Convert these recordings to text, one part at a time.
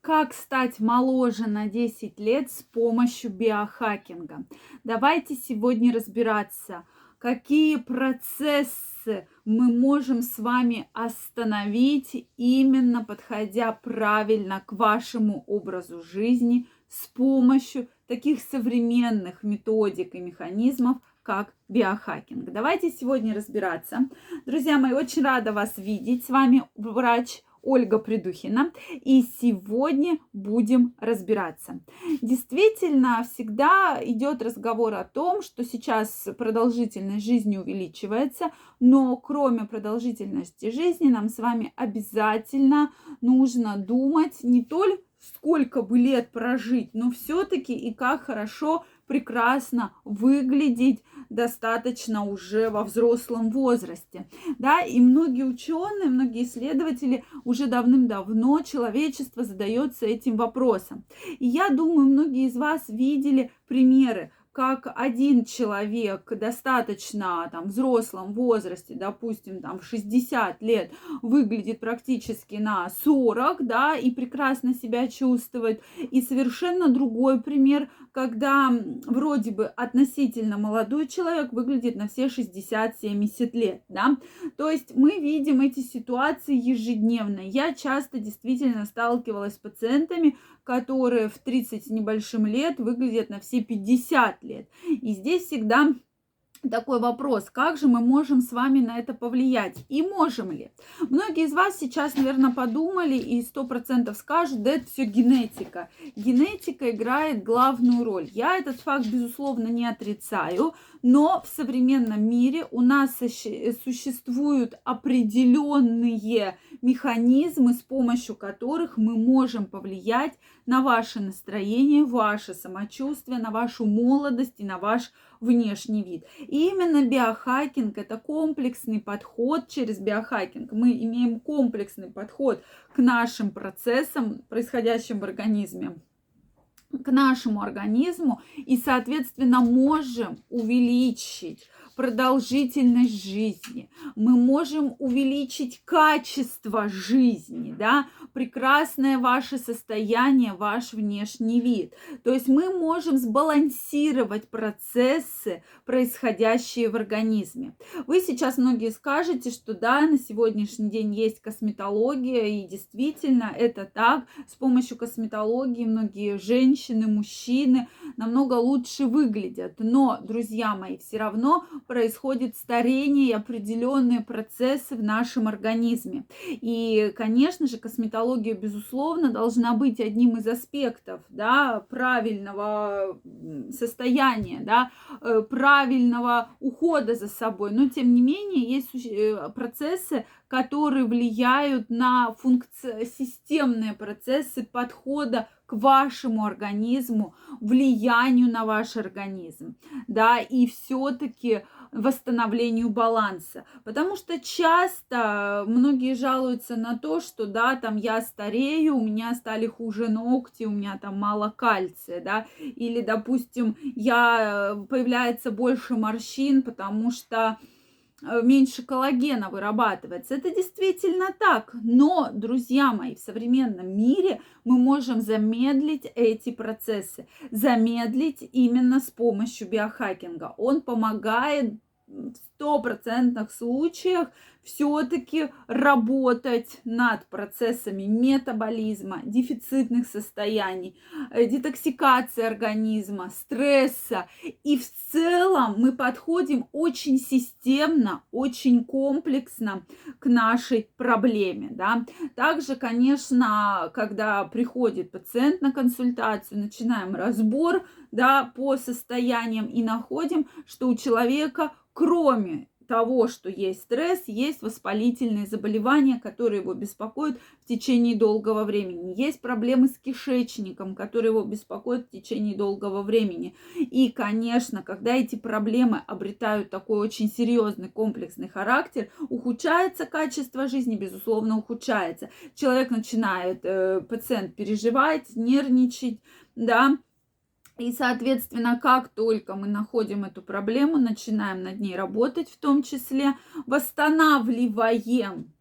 как стать моложе на 10 лет с помощью биохакинга. Давайте сегодня разбираться, какие процессы мы можем с вами остановить, именно подходя правильно к вашему образу жизни с помощью таких современных методик и механизмов, как биохакинг. Давайте сегодня разбираться. Друзья мои, очень рада вас видеть. С вами врач Ольга Придухина. И сегодня будем разбираться. Действительно, всегда идет разговор о том, что сейчас продолжительность жизни увеличивается, но кроме продолжительности жизни нам с вами обязательно нужно думать не только сколько бы лет прожить, но все-таки и как хорошо прекрасно выглядеть достаточно уже во взрослом возрасте. Да, и многие ученые, многие исследователи уже давным-давно человечество задается этим вопросом. И я думаю, многие из вас видели примеры как один человек достаточно там взрослом возрасте, допустим, там в 60 лет, выглядит практически на 40, да, и прекрасно себя чувствует. И совершенно другой пример, когда вроде бы относительно молодой человек выглядит на все 60-70 лет, да. То есть мы видим эти ситуации ежедневно. Я часто действительно сталкивалась с пациентами, которые в 30 с небольшим лет выглядят на все 50 лет. И здесь всегда такой вопрос, как же мы можем с вами на это повлиять и можем ли? Многие из вас сейчас, наверное, подумали и сто процентов скажут, да это все генетика. Генетика играет главную роль. Я этот факт, безусловно, не отрицаю, но в современном мире у нас существуют определенные механизмы, с помощью которых мы можем повлиять на ваше настроение, ваше самочувствие, на вашу молодость и на ваш внешний вид. И именно биохакинг – это комплексный подход через биохакинг. Мы имеем комплексный подход к нашим процессам, происходящим в организме к нашему организму и, соответственно, можем увеличить продолжительность жизни, мы можем увеличить качество жизни, да, прекрасное ваше состояние, ваш внешний вид. То есть мы можем сбалансировать процессы, происходящие в организме. Вы сейчас многие скажете, что да, на сегодняшний день есть косметология, и действительно это так. С помощью косметологии многие женщины, мужчины намного лучше выглядят. Но, друзья мои, все равно происходит старение и определенные процессы в нашем организме. И, конечно же, косметология, безусловно, должна быть одним из аспектов да, правильного состояния, да, э, правильного ухода за собой. Но, тем не менее, есть э, процессы, которые влияют на функци... системные процессы подхода к вашему организму, влиянию на ваш организм, да, и все-таки восстановлению баланса. Потому что часто многие жалуются на то, что да, там я старею, у меня стали хуже ногти, у меня там мало кальция, да, или, допустим, я э, появляется больше морщин, потому что меньше коллагена вырабатывается. Это действительно так. Но, друзья мои, в современном мире мы можем замедлить эти процессы. Замедлить именно с помощью биохакинга. Он помогает в стопроцентных случаях все-таки работать над процессами метаболизма, дефицитных состояний, э, детоксикации организма, стресса. И в целом мы подходим очень системно, очень комплексно к нашей проблеме. Да? Также, конечно, когда приходит пациент на консультацию, начинаем разбор да, по состояниям и находим, что у человека кроме того, что есть стресс, есть воспалительные заболевания, которые его беспокоят в течение долгого времени. Есть проблемы с кишечником, которые его беспокоят в течение долгого времени. И, конечно, когда эти проблемы обретают такой очень серьезный комплексный характер, ухудшается качество жизни, безусловно, ухудшается. Человек начинает, э, пациент переживать, нервничать, да, и, соответственно, как только мы находим эту проблему, начинаем над ней работать, в том числе восстанавливаем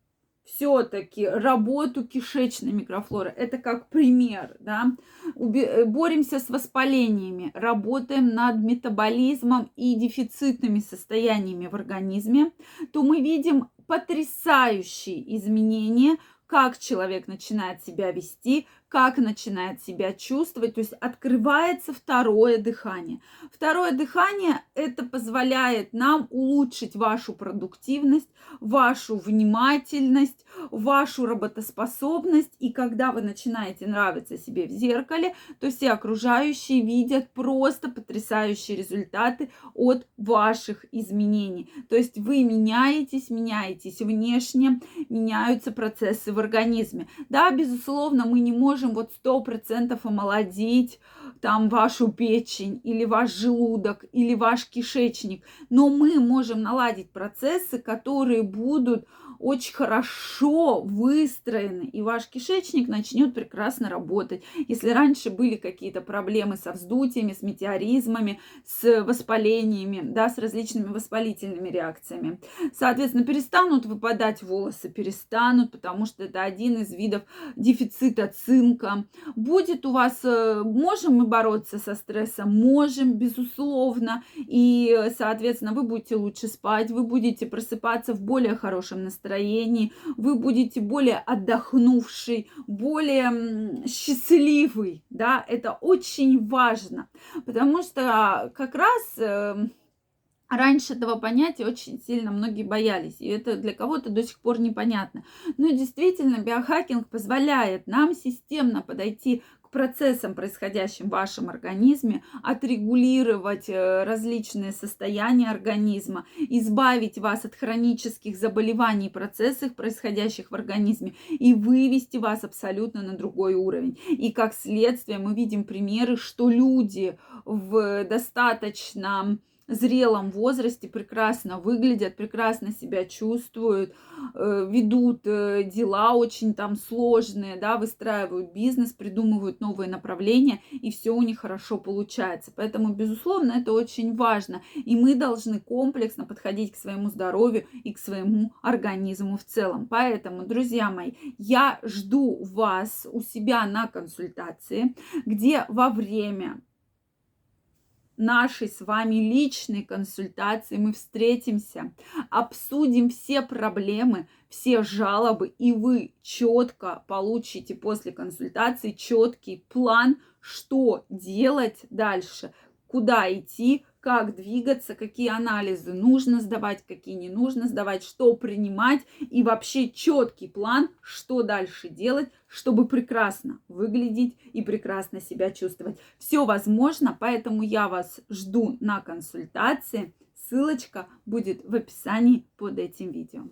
все-таки работу кишечной микрофлоры. Это как пример, да. Уби- боремся с воспалениями, работаем над метаболизмом и дефицитными состояниями в организме, то мы видим потрясающие изменения как человек начинает себя вести, как начинает себя чувствовать, то есть открывается второе дыхание. Второе дыхание это позволяет нам улучшить вашу продуктивность, вашу внимательность, вашу работоспособность. И когда вы начинаете нравиться себе в зеркале, то все окружающие видят просто потрясающие результаты от ваших изменений. То есть вы меняетесь, меняетесь внешне, меняются процессы в организме. Да, безусловно, мы не можем можем вот сто процентов омолодить там вашу печень или ваш желудок или ваш кишечник, но мы можем наладить процессы, которые будут очень хорошо выстроены, и ваш кишечник начнет прекрасно работать. Если раньше были какие-то проблемы со вздутиями, с метеоризмами, с воспалениями, да, с различными воспалительными реакциями, соответственно, перестанут выпадать волосы, перестанут, потому что это один из видов дефицита цинка. Будет у вас, э, можем мы бороться со стрессом? Можем, безусловно. И, соответственно, вы будете лучше спать, вы будете просыпаться в более хорошем настроении, настроении, вы будете более отдохнувший, более счастливый, да, это очень важно, потому что как раз эм, Раньше этого понятия очень сильно многие боялись, и это для кого-то до сих пор непонятно. Но действительно, биохакинг позволяет нам системно подойти процессам, происходящим в вашем организме, отрегулировать э, различные состояния организма, избавить вас от хронических заболеваний и процессов, происходящих в организме, и вывести вас абсолютно на другой уровень. И как следствие мы видим примеры, что люди в достаточно зрелом возрасте прекрасно выглядят, прекрасно себя чувствуют, э, ведут э, дела очень там сложные, да, выстраивают бизнес, придумывают новые направления, и все у них хорошо получается. Поэтому, безусловно, это очень важно. И мы должны комплексно подходить к своему здоровью и к своему организму в целом. Поэтому, друзья мои, я жду вас у себя на консультации, где во время нашей с вами личной консультации. Мы встретимся, обсудим все проблемы, все жалобы, и вы четко получите после консультации четкий план, что делать дальше, куда идти, как двигаться, какие анализы нужно сдавать, какие не нужно сдавать, что принимать и вообще четкий план, что дальше делать, чтобы прекрасно выглядеть и прекрасно себя чувствовать. Все возможно, поэтому я вас жду на консультации. Ссылочка будет в описании под этим видео.